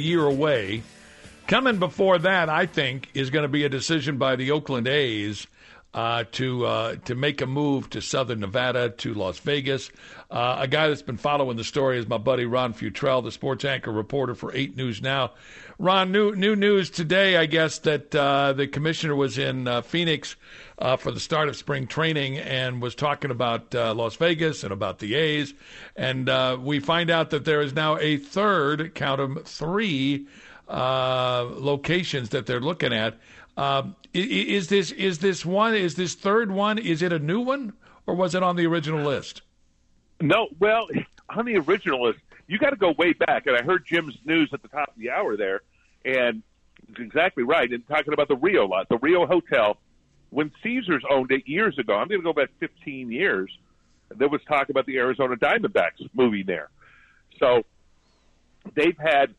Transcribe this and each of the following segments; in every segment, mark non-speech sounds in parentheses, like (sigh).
year away. Coming before that, I think, is going to be a decision by the Oakland A's uh, to uh, to make a move to Southern Nevada, to Las Vegas. Uh, a guy that's been following the story is my buddy Ron Futrell, the sports anchor reporter for Eight News Now. Ron, new new news today, I guess that uh, the commissioner was in uh, Phoenix uh, for the start of spring training and was talking about Las Vegas and about the A's, and we find out that there is now a third, count them three, locations that they're looking at. Um, is this is this one is this third one? Is it a new one or was it on the original list? No, well, (laughs) on the original list, you got to go way back. And I heard Jim's news at the top of the hour there, and it's exactly right. And talking about the Rio lot, the Rio Hotel, when Caesars owned it years ago, I'm going to go back 15 years. There was talk about the Arizona Diamondbacks moving there. So they've had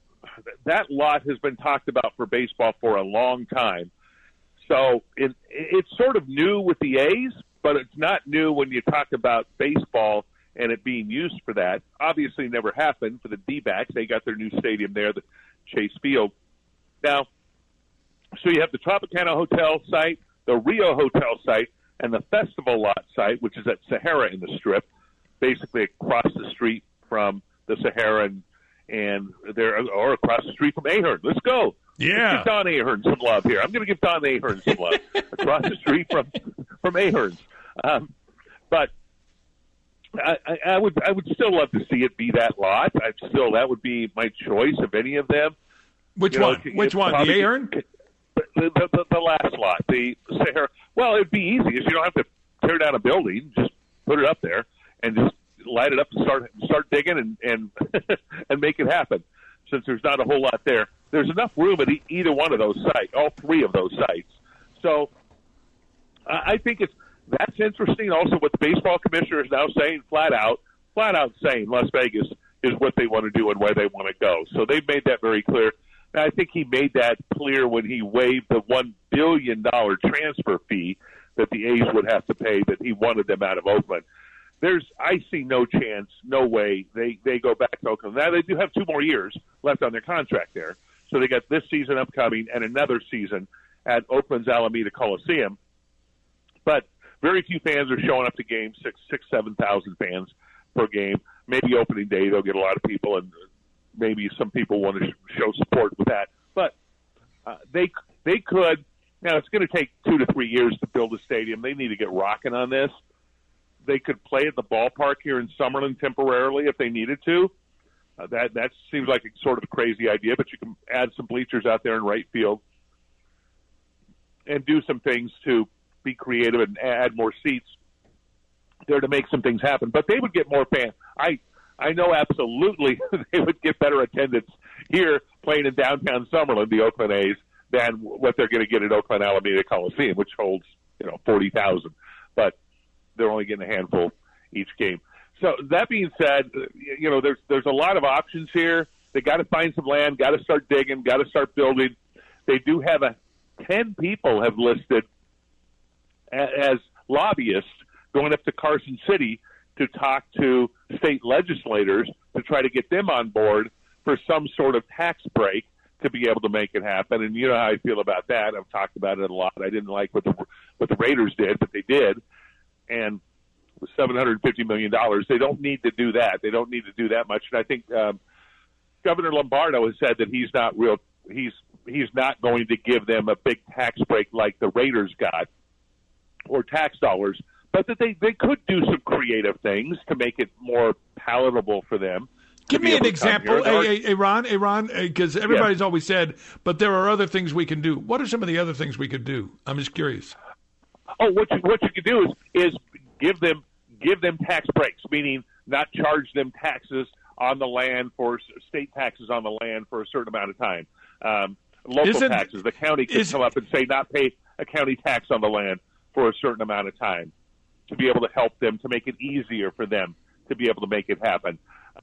that lot has been talked about for baseball for a long time. So it, it's sort of new with the A's, but it's not new when you talk about baseball and it being used for that. Obviously, never happened for the D-backs. They got their new stadium there, the Chase Field. Now, so you have the Tropicana Hotel site, the Rio Hotel site, and the Festival Lot site, which is at Sahara in the Strip, basically across the street from the Sahara and and they're or across the street from Ahern. Let's go. Yeah, give Don Ahern some love here. I'm going to give Don Ahern some love (laughs) across the street from from Ahern's. Um, but I, I, I would I would still love to see it be that lot. I still that would be my choice of any of them. Which you one? Know, Which one? The Ahern? The, the, the, the last lot, the Sahara. Well, it'd be easy. if you don't have to tear down a building. Just put it up there and just light it up and start start digging and and (laughs) and make it happen. Since there's not a whole lot there, there's enough room at e- either one of those sites, all three of those sites. So I think it's that's interesting. Also, what the baseball commissioner is now saying, flat out, flat out saying Las Vegas is what they want to do and where they want to go. So they've made that very clear. And I think he made that clear when he waived the one billion dollar transfer fee that the A's would have to pay that he wanted them out of Oakland there's I see no chance, no way they they go back to Oakland. Now they do have two more years left on their contract there, so they got this season upcoming and another season at Oakland's Alameda Coliseum. But very few fans are showing up to games six six seven thousand fans per game. Maybe opening day they'll get a lot of people, and maybe some people want to show support with that. But uh, they they could. Now it's going to take two to three years to build a stadium. They need to get rocking on this they could play at the ballpark here in Summerlin temporarily if they needed to. Uh, that that seems like a sort of a crazy idea, but you can add some bleachers out there in right field and do some things to be creative and add more seats there to make some things happen. But they would get more fans. I I know absolutely (laughs) they would get better attendance here playing in downtown Summerlin, the Oakland A's, than what they're going to get at Oakland Alameda Coliseum, which holds you know forty thousand. But they're only getting a handful each game. So that being said, uh, you know, there's there's a lot of options here. They got to find some land, got to start digging, got to start building. They do have a ten people have listed as lobbyists going up to Carson City to talk to state legislators to try to get them on board for some sort of tax break to be able to make it happen. And you know how I feel about that. I've talked about it a lot. I didn't like what the what the Raiders did, but they did and with seven hundred fifty million dollars, they don't need to do that. They don't need to do that much. And I think um, Governor Lombardo has said that he's not real. He's he's not going to give them a big tax break like the Raiders got, or tax dollars, but that they they could do some creative things to make it more palatable for them. Give me an example, hey, hey, Ron, hey, Ron, because everybody's yeah. always said, but there are other things we can do. What are some of the other things we could do? I'm just curious. Oh, what you what you could do is is give them give them tax breaks, meaning not charge them taxes on the land for state taxes on the land for a certain amount of time. Um, local Isn't, taxes, the county could come up and say not pay a county tax on the land for a certain amount of time to be able to help them to make it easier for them to be able to make it happen.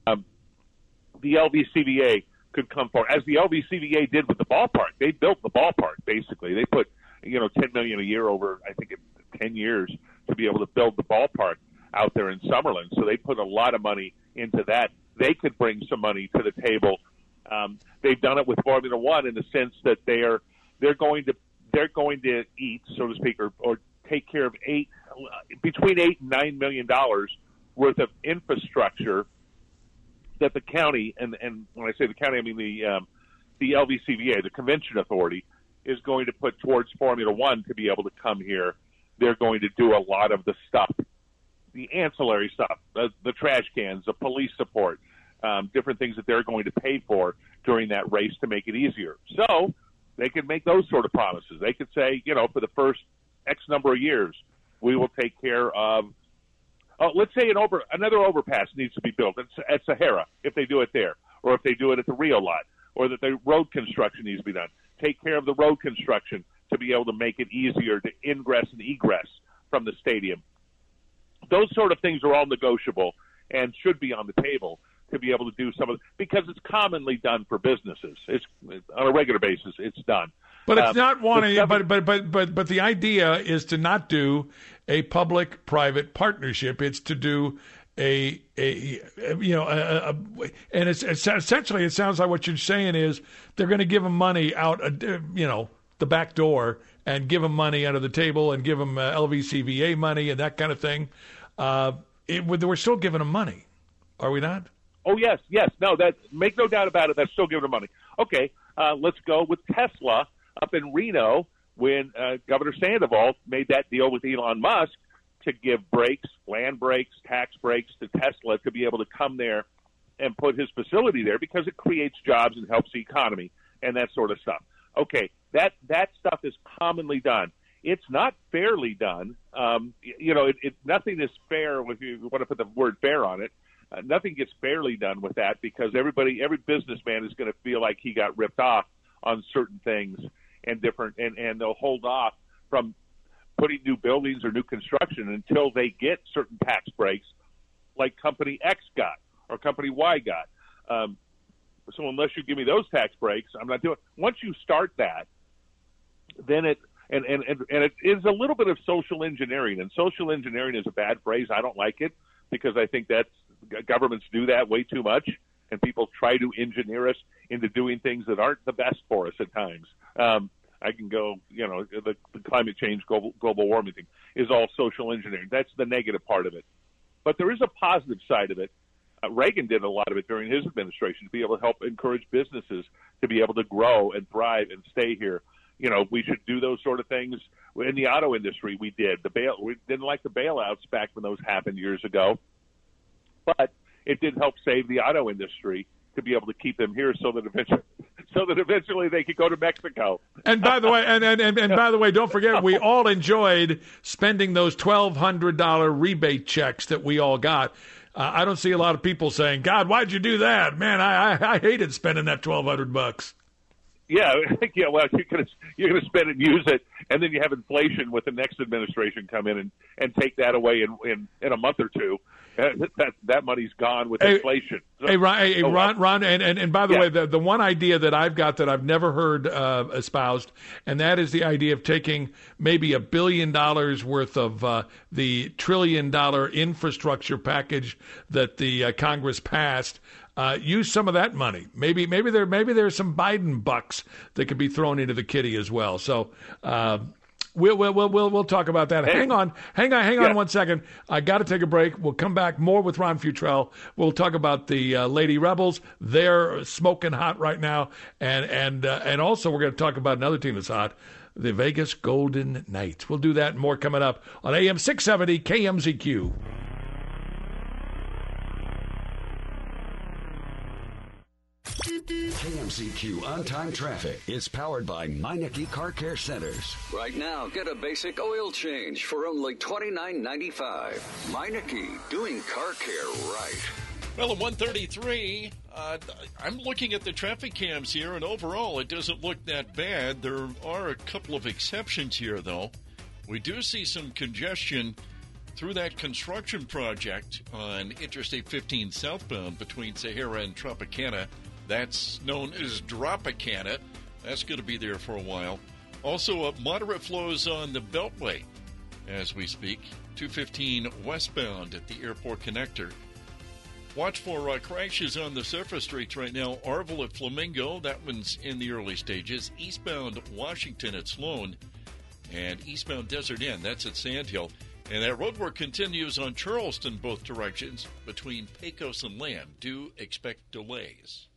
Um, the LVCVA could come forward, as the LVCVA did with the ballpark. They built the ballpark basically. They put you know, ten million a year over I think ten years to be able to build the ballpark out there in Summerlin. So they put a lot of money into that. They could bring some money to the table Um, they've done it with Formula One in the sense that they are they're going to they're going to eat, so to speak, or, or take care of eight between eight and nine million dollars worth of infrastructure that the county and and when I say the county, I mean the um, the LVCVA, the Convention Authority, is going to put towards Formula One to be able to come here. They're going to do a lot of the stuff, the ancillary stuff, the, the trash cans, the police support, um, different things that they're going to pay for during that race to make it easier. So they could make those sort of promises. They could say, you know, for the first X number of years, we will take care of. Oh, let's say an over another overpass needs to be built at, at Sahara if they do it there, or if they do it at the Rio lot, or that the road construction needs to be done. Take care of the road construction to be able to make it easier to ingress and egress from the stadium. Those sort of things are all negotiable and should be on the table to be able to do some of because it's commonly done for businesses. It's on a regular basis. It's done. But it's um, not wanting. But but but but but the idea is to not do a public-private partnership. It's to do a a you know a, a, and it's, it's, essentially it sounds like what you're saying is they're going to give them money out uh, you know the back door and give them money under the table and give them uh, LVCVA money and that kind of thing. Uh, it, we're still giving them money, are we not? Oh yes, yes. No, that make no doubt about it. That's still giving them money. Okay, uh, let's go with Tesla up in Reno when uh, Governor Sandoval made that deal with Elon Musk to give breaks, land breaks, tax breaks to Tesla to be able to come there and put his facility there because it creates jobs and helps the economy and that sort of stuff. Okay, that that stuff is commonly done. It's not fairly done. Um, you know, it, it, nothing is fair if you want to put the word fair on it. Uh, nothing gets fairly done with that because everybody, every businessman is going to feel like he got ripped off on certain things and different, and and they'll hold off from putting new buildings or new construction until they get certain tax breaks, like Company X got or Company Y got. Um, so unless you give me those tax breaks, I'm not doing. Once you start that, then it and and and, and it is a little bit of social engineering. And social engineering is a bad phrase. I don't like it because I think that's governments do that way too much, and people try to engineer us into doing things that aren't the best for us at times. Um, I can go, you know, the, the climate change, global, global warming thing is all social engineering. That's the negative part of it. But there is a positive side of it. Uh, Reagan did a lot of it during his administration to be able to help encourage businesses to be able to grow and thrive and stay here. You know, we should do those sort of things in the auto industry. We did the bail. We didn't like the bailouts back when those happened years ago, but it did help save the auto industry to be able to keep them here so that eventually (laughs) so that eventually they could go to Mexico. And by the way, and, and, and, and by the way, don't forget we (laughs) all enjoyed spending those twelve hundred dollar rebate checks that we all got. Uh, I don't see a lot of people saying, "God, why'd you do that?" Man, I I, I hated spending that twelve hundred bucks. Yeah, (laughs) yeah. Well, you're gonna you're gonna spend it and use it, and then you have inflation with the next administration come in and and take that away in in, in a month or two. that that money's gone with hey, inflation. So, hey, Ron, hey, Ron, Ron, and, and, and by the yeah. way, the the one idea that I've got that I've never heard uh, espoused, and that is the idea of taking maybe a billion dollars worth of uh, the trillion dollar infrastructure package that the uh, Congress passed. Uh, use some of that money. Maybe, maybe there, maybe there's some Biden bucks that could be thrown into the kitty as well. So, uh, We'll, we'll, we'll, we'll, talk about that. Hey. Hang on, hang on, hang on one second. I got to take a break. We'll come back more with Ron Futrell. We'll talk about the uh, Lady Rebels. They're smoking hot right now, and and uh, and also we're going to talk about another team that's hot, the Vegas Golden Knights. We'll do that and more coming up on AM 670 KMZQ. KMZQ on time traffic is powered by Meineke Car Care Centers. Right now, get a basic oil change for only $29.95. Meineke, doing car care right. Well, at 133, uh, I'm looking at the traffic cams here, and overall, it doesn't look that bad. There are a couple of exceptions here, though. We do see some congestion through that construction project on Interstate 15 southbound between Sahara and Tropicana. That's known as Dropicana. That's going to be there for a while. Also, uh, moderate flows on the Beltway as we speak. 215 westbound at the airport connector. Watch for uh, crashes on the surface streets right now. Arville at Flamingo, that one's in the early stages. Eastbound Washington at Sloan, and eastbound Desert Inn, that's at Sandhill. And that roadwork continues on Charleston both directions between Pecos and Lamb. Do expect delays.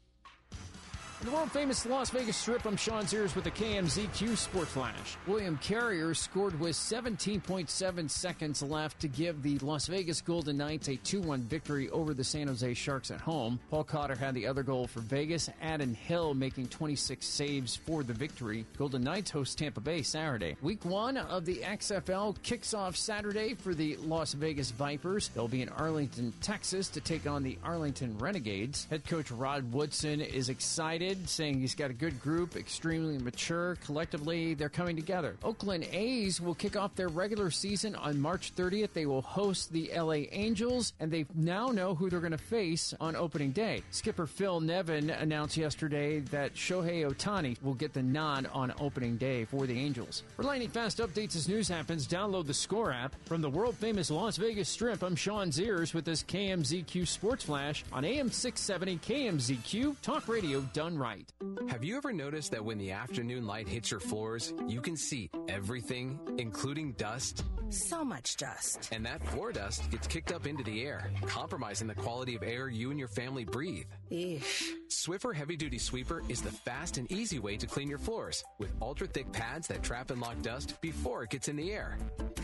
The world famous Las Vegas Strip, I'm Sean Sears with the KMZQ Sport Flash. William Carrier scored with 17.7 seconds left to give the Las Vegas Golden Knights a 2 1 victory over the San Jose Sharks at home. Paul Cotter had the other goal for Vegas. Adin Hill making 26 saves for the victory. Golden Knights host Tampa Bay Saturday. Week one of the XFL kicks off Saturday for the Las Vegas Vipers. They'll be in Arlington, Texas to take on the Arlington Renegades. Head coach Rod Woodson is excited saying he's got a good group, extremely mature. Collectively, they're coming together. Oakland A's will kick off their regular season on March 30th. They will host the LA Angels, and they now know who they're going to face on opening day. Skipper Phil Nevin announced yesterday that Shohei Ohtani will get the nod on opening day for the Angels. For lightning fast updates as news happens, download the Score app. From the world famous Las Vegas Strip, I'm Sean Zeers with this KMZQ Sports Flash on AM 670 KMZQ Talk Radio done right. Have you ever noticed that when the afternoon light hits your floors, you can see everything, including dust? So much dust. And that floor dust gets kicked up into the air, compromising the quality of air you and your family breathe. Eesh. Swiffer Heavy Duty Sweeper is the fast and easy way to clean your floors with ultra thick pads that trap and lock dust before it gets in the air.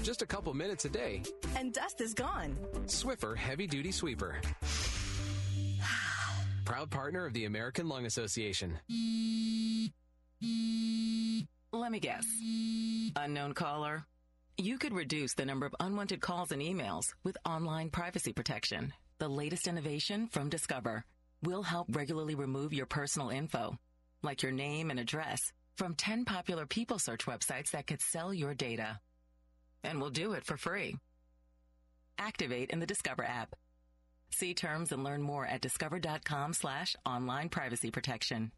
Just a couple minutes a day. And dust is gone. Swiffer Heavy Duty Sweeper. Proud partner of the American Lung Association. Let me guess. Unknown caller. You could reduce the number of unwanted calls and emails with online privacy protection. The latest innovation from Discover will help regularly remove your personal info, like your name and address, from 10 popular people search websites that could sell your data. And we'll do it for free. Activate in the Discover app. See terms and learn more at discover.com slash online privacy protection.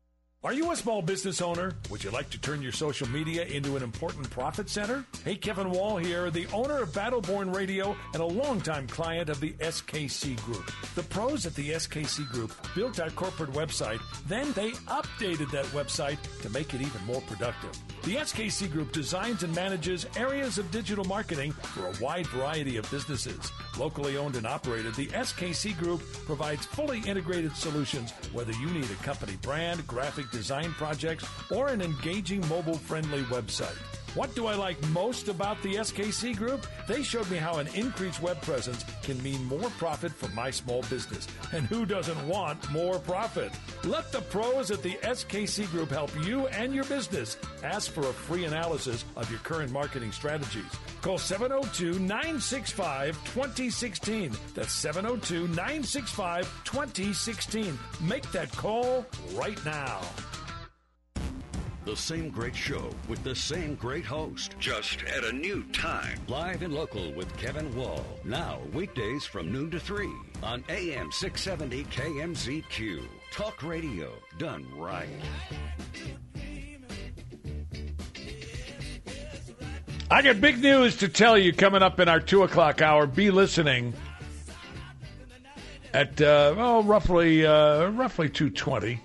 Are you a small business owner? Would you like to turn your social media into an important profit center? Hey, Kevin Wall here, the owner of Battleborn Radio and a longtime client of the SKC Group. The pros at the SKC Group built our corporate website, then they updated that website to make it even more productive. The SKC Group designs and manages areas of digital marketing for a wide variety of businesses. Locally owned and operated, the SKC Group provides fully integrated solutions whether you need a company brand, graphic design projects, or an engaging mobile friendly website. What do I like most about the SKC Group? They showed me how an increased web presence can mean more profit for my small business. And who doesn't want more profit? Let the pros at the SKC Group help you and your business. Ask for a free analysis of your current marketing strategies. Call 702 965 2016. That's 702 965 2016. Make that call right now. The same great show with the same great host. Just at a new time. Live and local with Kevin Wall. Now, weekdays from noon to 3 on AM 670 KMZQ. Talk radio done right. I got big news to tell you coming up in our two o'clock hour. Be listening at uh, oh roughly uh, roughly two twenty.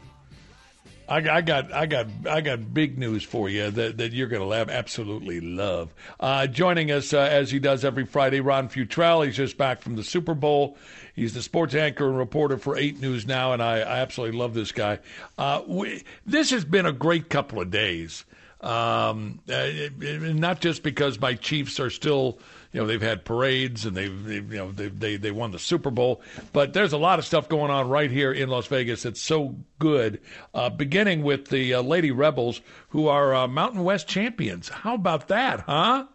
I, I got I got I got big news for you that, that you're going to absolutely love. Uh, joining us uh, as he does every Friday, Ron Futrell. He's just back from the Super Bowl. He's the sports anchor and reporter for Eight News now, and I, I absolutely love this guy. Uh, we, this has been a great couple of days. Um, uh, not just because my Chiefs are still, you know, they've had parades and they've, they've you know, they they they won the Super Bowl, but there's a lot of stuff going on right here in Las Vegas that's so good. Uh, beginning with the uh, Lady Rebels, who are uh, Mountain West champions. How about that, huh?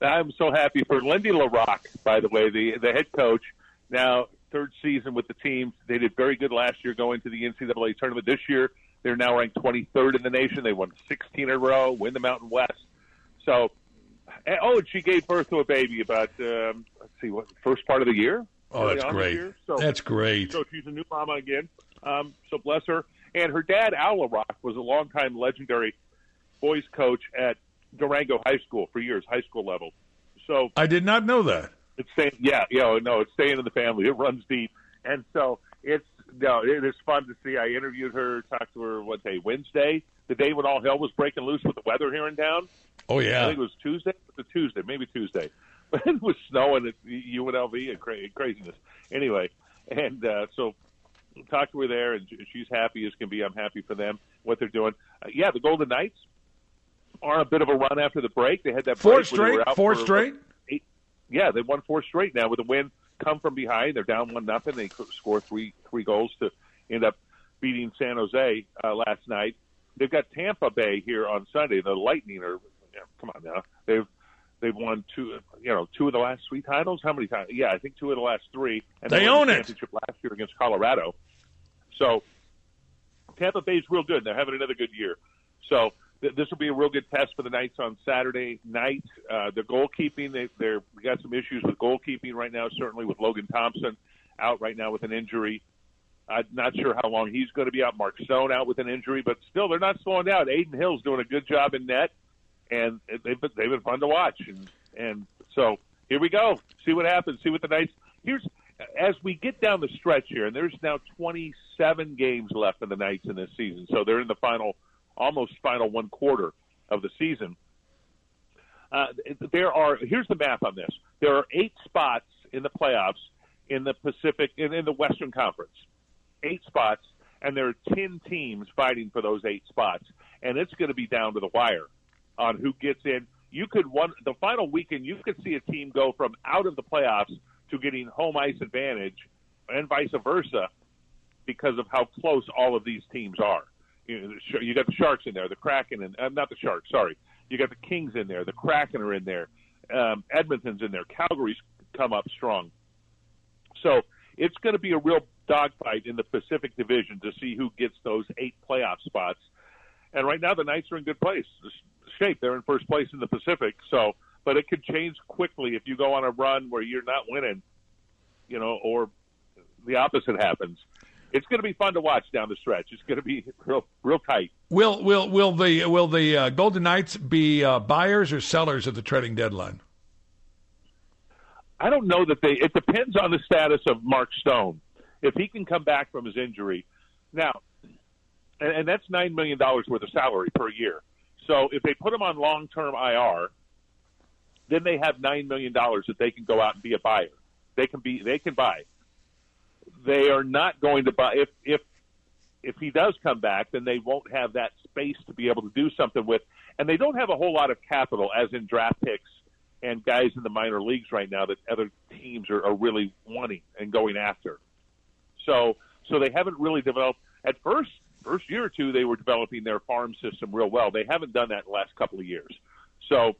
I'm so happy for Lindy La Rocque, by the way, the the head coach. Now third season with the team. They did very good last year going to the NCAA tournament. This year they're now ranked 23rd in the nation. They won 16 in a row, win the Mountain West. So, oh, and she gave birth to a baby about um, let's see, what first part of the year. Oh, that's great. So, that's great. So she's a new mama again. Um, so bless her. And her dad, Al La Rocque, was a longtime legendary boys coach at Durango High School for years, high school level. So I did not know that. It's staying, yeah, you know, no, it's staying in the family. It runs deep. and so it's no, it is fun to see. I interviewed her, talked to her what day Wednesday, the day when all hell was breaking loose with the weather here in town. Oh yeah, I think it was Tuesday. Was Tuesday, maybe Tuesday. But (laughs) it was snowing at UNLV and cra- craziness. Anyway, and uh, so talked to her there, and she's happy as can be. I'm happy for them what they're doing. Uh, yeah, the Golden Knights are on a bit of a run after the break. They had that Four straight. Four straight. Eight, yeah, they won four straight now with a win. Come from behind, they're down one nothing. They score three three goals to end up beating San Jose uh, last night. They've got Tampa Bay here on Sunday. The Lightning are yeah, come on now. They've they've won two you know two of the last three titles. How many times? Yeah, I think two of the last three. And They won own the it. Championship last year against Colorado. So Tampa Bay's real good. They're having another good year. So th- this will be a real good test for the Knights on Saturday night. Uh, the goalkeeping, they, they're got some issues with goalkeeping right now. Certainly with Logan Thompson out right now with an injury. I'm not sure how long he's going to be out. Mark Stone out with an injury, but still they're not slowing down. Adin Hill's doing a good job in net, and they've been, they've been fun to watch. And and so here we go. See what happens. See what the Knights. Here's as we get down the stretch here, and there's now 27 games left in the Knights in this season, so they're in the final, almost final one quarter of the season. Uh, there are here's the math on this. There are eight spots in the playoffs in the Pacific in, in the Western Conference, eight spots, and there are 10 teams fighting for those eight spots, and it's going to be down to the wire on who gets in. You could one the final weekend, you could see a team go from out of the playoffs to getting home ice advantage, and vice versa, because of how close all of these teams are. You, got the Sharks in there, the Kraken, and uh, not the Sharks. Sorry, you got the Kings in there, the Kraken are in there, um, Edmonton's in there, Calgary's come up strong. So it's going to be a real dogfight in the Pacific Division to see who gets those eight playoff spots. And right now, the Knights are in good place shape. They're in first place in the Pacific. So, but it could change quickly if you go on a run where you're not winning, you know, or the opposite happens. It's going to be fun to watch down the stretch. It's going to be (laughs) real, real tight. Will will will the will the uh, Golden Knights be uh, buyers or sellers at the trading deadline? I don't know that they. It depends on the status of Mark Stone. If he can come back from his injury, now, and, and that's nine million dollars worth of salary per year. So if they put him on long term IR, then they have nine million dollars that they can go out and be a buyer. They can be. They can buy. They are not going to buy if if if he does come back, then they won't have that space to be able to do something with, and they don't have a whole lot of capital, as in draft picks and guys in the minor leagues right now that other teams are, are really wanting and going after. So, so they haven't really developed. At first, first year or two, they were developing their farm system real well. They haven't done that in the last couple of years. So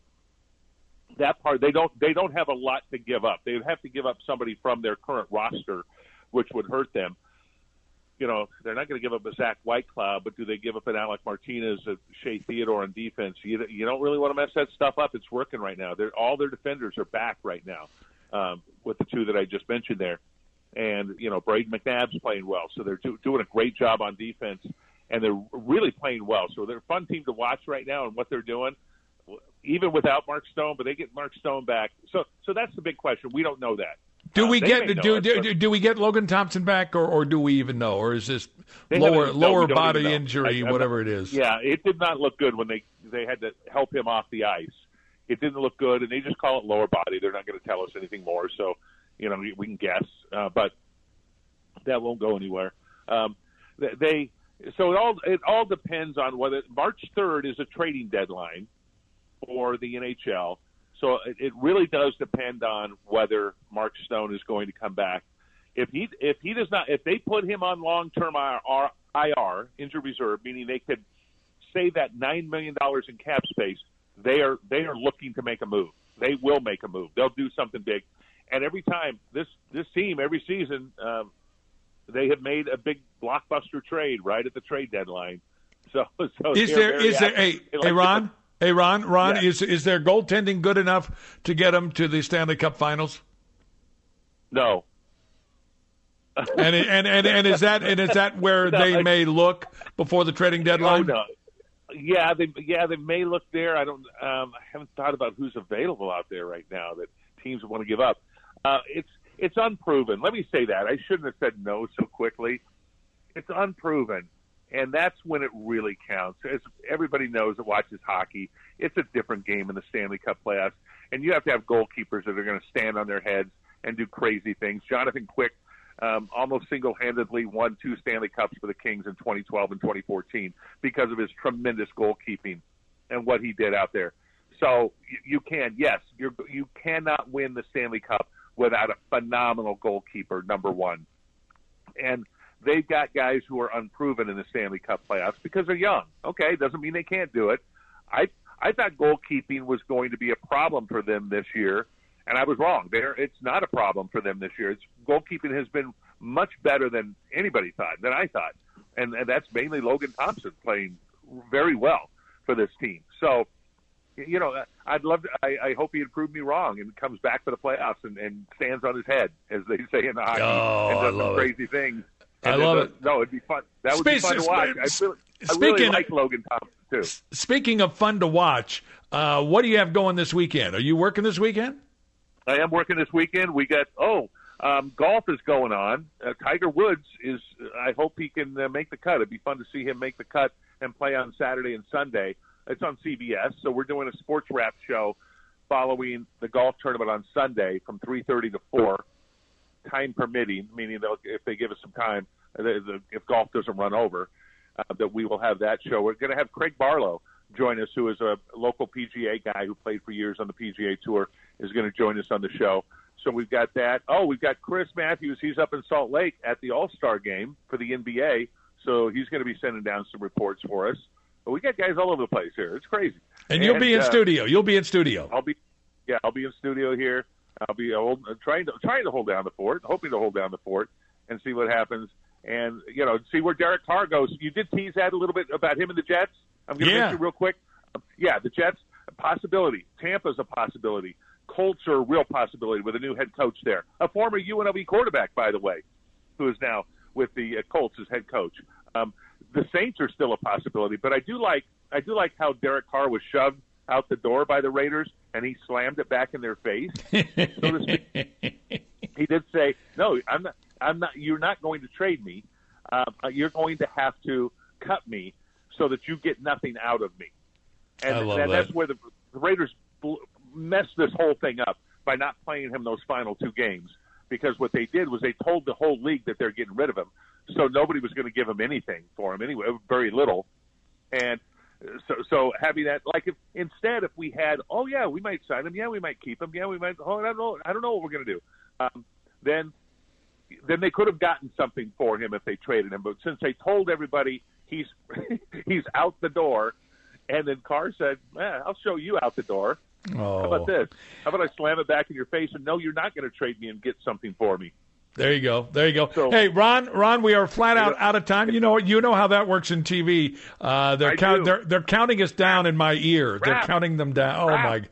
that part, they don't they don't have a lot to give up. They would have to give up somebody from their current roster, which would hurt them you know, they're not going to give up a Zach Whitecloud, but do they give up an Alec Martinez, a Shea Theodore on defense? You, you don't really want to mess that stuff up. It's working right now. They're, all their defenders are back right now um, with the two that I just mentioned there. And, you know, Brayden McNabb's playing well. So they're do, doing a great job on defense, and they're really playing well. So they're a fun team to watch right now and what they're doing, even without Mark Stone, but they get Mark Stone back. So, so that's the big question. We don't know that. Do Uh, we get do, do, do, do we get Logan Thompson back, or, or do we even know, or is this lower lower body injury, I- whatever not- it is? Yeah, it did not look good when they they had to help him off the ice. It didn't look good, and they just call it lower body. They're not going to tell us anything more, so you know we, we can guess, uh, but that won't go anywhere. Um, they- they so it all it all depends on whether March third is a trading deadline for the NHL. So it, it really does depend on whether Mark Stone is going to come back. If he if he does not if they put him on long term IR, IR injured reserve, meaning they could save that nine million dollars in cap space, they are they are looking to make a move. They will make a move. They'll do something big. And every time this this team every season, um, they have made a big blockbuster trade right at the trade deadline. So, (laughs) so Is there is hey, hey Ron hey Ron Ron Yeah. is is their goaltending good enough to get them to the Stanley Cup Finals? No, And and and, and is that and is that where (laughs) No, they I- may look before the trading deadline? no. Yeah, they yeah they may look there. I don't. Um, I haven't thought about who's available out there right now that teams want to give up. Uh, it's it's unproven. Let me say that. I shouldn't have said no so quickly. It's unproven. And that's when it really counts. As everybody knows that watches hockey, it's a different game in the Stanley Cup playoffs. And you have to have goalkeepers that are going to stand on their heads and do crazy things. Jonathan Quick um, almost single-handedly won two Stanley Cups for the Kings in 2012 and 2014 because of his tremendous goalkeeping and what he did out there. So you, can, yes, you you cannot win the Stanley Cup without a phenomenal goalkeeper, number one. And they've got guys who are unproven in the Stanley Cup playoffs because they're young. Okay, doesn't mean they can't do it. I I thought goalkeeping was going to be a problem for them this year and I was wrong. There, it's not a problem for them this year. It's goalkeeping has been much better than anybody thought, than I thought, and, and that's mainly Logan Thompson playing very well for this team. So, you know, I'd love to. I, I hope he had proved me wrong and comes back for the playoffs and, and stands on his head, as they say in the hockey, oh, and does some crazy it. things. And I love it. No, it'd be fun. That would be fun to watch. I really, I really like Logan Thompson too. Speaking of fun to watch, uh, what do you have going this weekend? Are you working this weekend? I am working this weekend. We got oh, um, golf is going on. Uh, Tiger Woods is. I hope he can uh, make the cut. It'd be fun to see him make the cut and play on Saturday and Sunday. It's on CBS, so we're doing a sports wrap show following the golf tournament on Sunday from 3:30 to 4, time permitting, meaning they'll, if they give us some time, if golf doesn't run over, uh, that we will have that show. We're going to have Craig Barlow join us, who is a local PGA guy who played for years on the PGA Tour is going to join us on the show. So we've got that. Oh, we've got Chris Matthews. He's up in Salt Lake at the All Star game for the NBA. So he's going to be sending down some reports for us. But we got guys all over the place here. It's crazy. And, and you'll be in uh, studio. You'll be in studio. I'll be, yeah, I'll be in studio here. I'll be hold, trying to trying to hold down the fort, hoping to hold down the fort, and see what happens. And you know, see where Derek Carr goes. You did tease that a little bit about him and the Jets. I'm going to yeah. mention real quick. Yeah, the Jets a possibility. Tampa's a possibility. Colts are a real possibility with a new head coach there. A former UNLV quarterback, by the way, who is now with the uh, Colts as head coach. Um, the Saints are still a possibility, but I do like I do like how Derek Carr was shoved out the door by the Raiders and he slammed it back in their face, so to speak. (laughs) he did say, "No, I'm not. I'm not. You're not going to trade me. Um, uh, you're going to have to cut me so that you get nothing out of me." And, I love and that. that's where the, the Raiders bl- messed this whole thing up by not playing him those final two games. Because what they did was they told the whole league that they're getting rid of him, so nobody was going to give him anything for him anyway, very little. And so, so having that, like, if instead, if we had, oh yeah, we might sign him, yeah, we might keep him, yeah, we might. Oh, I don't know, I don't know what we're going to do. Um, then, then they could have gotten something for him if they traded him. But since they told everybody he's (laughs) he's out the door, and then Carr said, eh, "I'll show you out the door." Oh. How about this? How about I slam it back in your face and no, you're not going to trade me and get something for me. There you go. There you go. So, hey, Ron, Ron, we are flat out out of time. You know, you know how that works in TV. Uh, they're count, they're they're counting us down in my ear. Rap. They're counting them down. Oh my!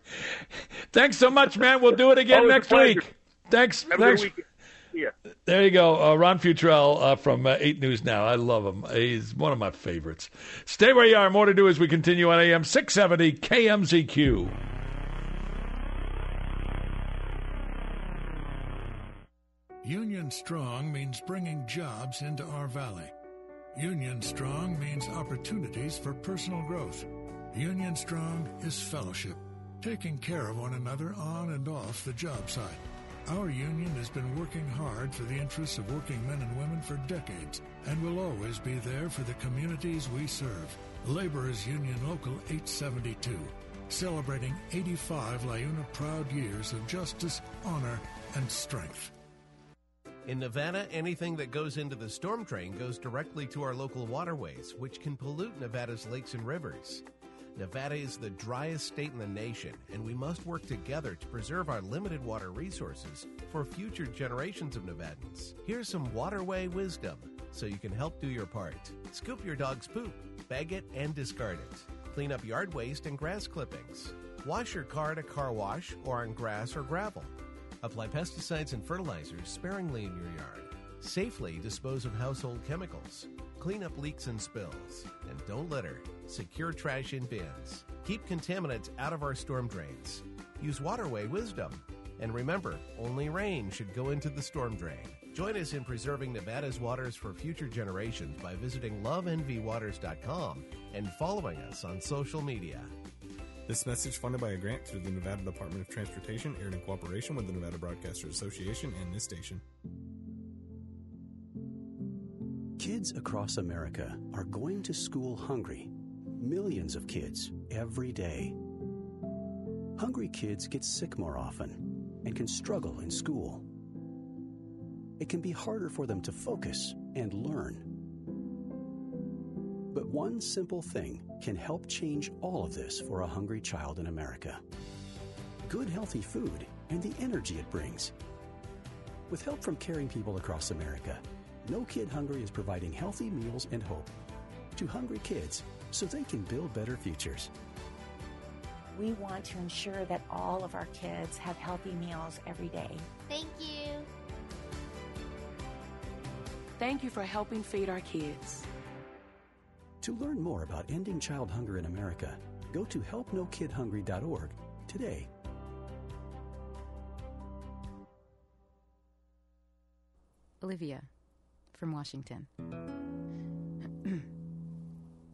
Thanks so much, man. We'll do it again Always next week. Thanks. A thanks. good weekend. Yeah. There you go, uh, Ron Futrell uh, from uh, Eight News Now. I love him. He's one of my favorites. Stay where you are. More to do as we continue on AM six seventy KMZQ. Union Strong means bringing jobs into our valley. Union Strong means opportunities for personal growth. Union Strong is fellowship, taking care of one another on and off the job site. Our union has been working hard for the interests of working men and women for decades and will always be there for the communities we serve. Laborers Union Local 872, celebrating 85 LiUNA proud years of justice, honor, and strength. In Nevada, anything that goes into the storm drain goes directly to our local waterways, which can pollute Nevada's lakes and rivers. Nevada is the driest state in the nation, and we must work together to preserve our limited water resources for future generations of Nevadans. Here's some waterway wisdom so you can help do your part. Scoop your dog's poop, bag it, and discard it. Clean up yard waste and grass clippings. Wash your car at a car wash or on grass or gravel. Apply pesticides and fertilizers sparingly in your yard. Safely dispose of household chemicals. Clean up leaks and spills. And don't litter. Secure trash in bins. Keep contaminants out of our storm drains. Use waterway wisdom. And remember, only rain should go into the storm drain. Join us in preserving Nevada's waters for future generations by visiting lovenvwaters.com and following us on social media. This message funded by a grant through the Nevada Department of Transportation, aired in cooperation with the Nevada Broadcasters Association and this station. Kids across America are going to school hungry. Millions of kids every day. Hungry kids get sick more often and can struggle in school. It can be harder for them to focus and learn. But one simple thing can help change all of this for a hungry child in America good, healthy food and the energy it brings. With help from caring people across America, No Kid Hungry is providing healthy meals and hope to hungry kids so they can build better futures. We want to ensure that all of our kids have healthy meals every day. Thank you. Thank you for helping feed our kids. To learn more about ending child hunger in America, go to helpnokidhungry.org today. Olivia from Washington. (clears throat)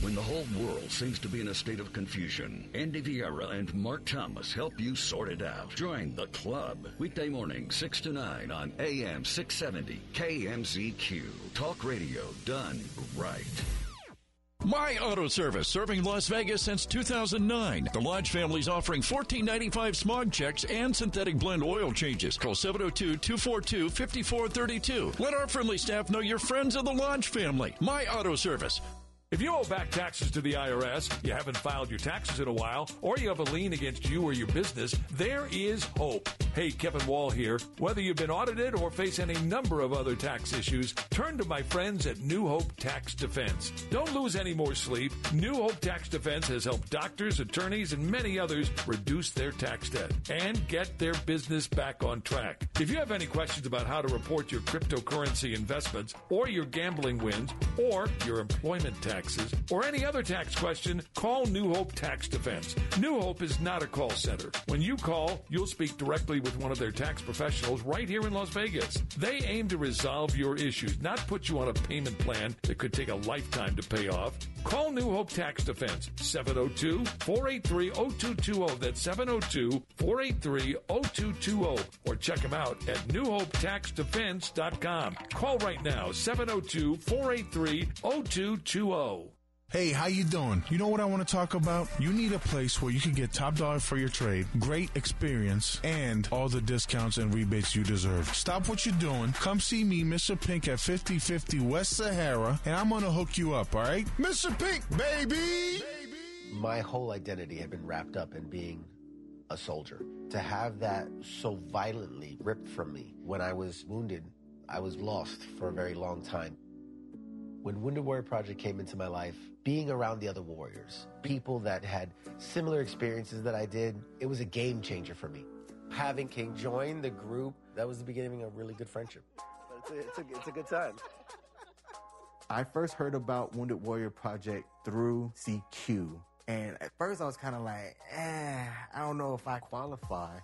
When the whole world seems to be in a state of confusion, Andy Vieira and Mark Thomas help you sort it out. Join the club. Weekday morning, 6 to 9 on AM 670 KMZQ. Talk radio done right. My Auto Service, serving Las Vegas since 2009. The Lodge family is offering $14.95 smog checks and synthetic blend oil changes. Call 702-242-5432. Let our friendly staff know you're friends of the Lodge family. My Auto Service. If you owe back taxes to the IRS, you haven't filed your taxes in a while, or you have a lien against you or your business, there is hope. Hey, Kevin Wall here. Whether you've been audited or face any number of other tax issues, turn to my friends at New Hope Tax Defense. Don't lose any more sleep. New Hope Tax Defense has helped doctors, attorneys, and many others reduce their tax debt and get their business back on track. If you have any questions about how to report your cryptocurrency investments, or your gambling wins, or your employment tax, taxes or any other tax question, call New Hope Tax Defense. New Hope is not a call center. When you call, you'll speak directly with one of their tax professionals right here in Las Vegas. They aim to resolve your issues, not put you on a payment plan that could take a lifetime to pay off. Call New Hope Tax Defense 702 483 0220. That's 702 483 0220. Or check them out at newhopetaxdefense.com. Call right now 702 483 0220. Hey, how you doing? You know what I want to talk about? You need a place where you can get top dollar for your trade, great experience, and all the discounts and rebates you deserve. Stop what you're doing. Come see me, Mr. Pink, at 5050 West Sahara, and I'm going to hook you up, all right? Mr. Pink, baby! My whole identity had been wrapped up in being a soldier. To have that so violently ripped from me when I was wounded, I was lost for a very long time. When Wounded Warrior Project came into my life, being around the other warriors, people that had similar experiences that I did, it was a game changer for me. Having King join the group, that was the beginning of a really good friendship. a, it's, a, it's a good time. I first heard about Wounded Warrior Project through CQ. And at first I was kind of like, eh, I don't know if I qualify.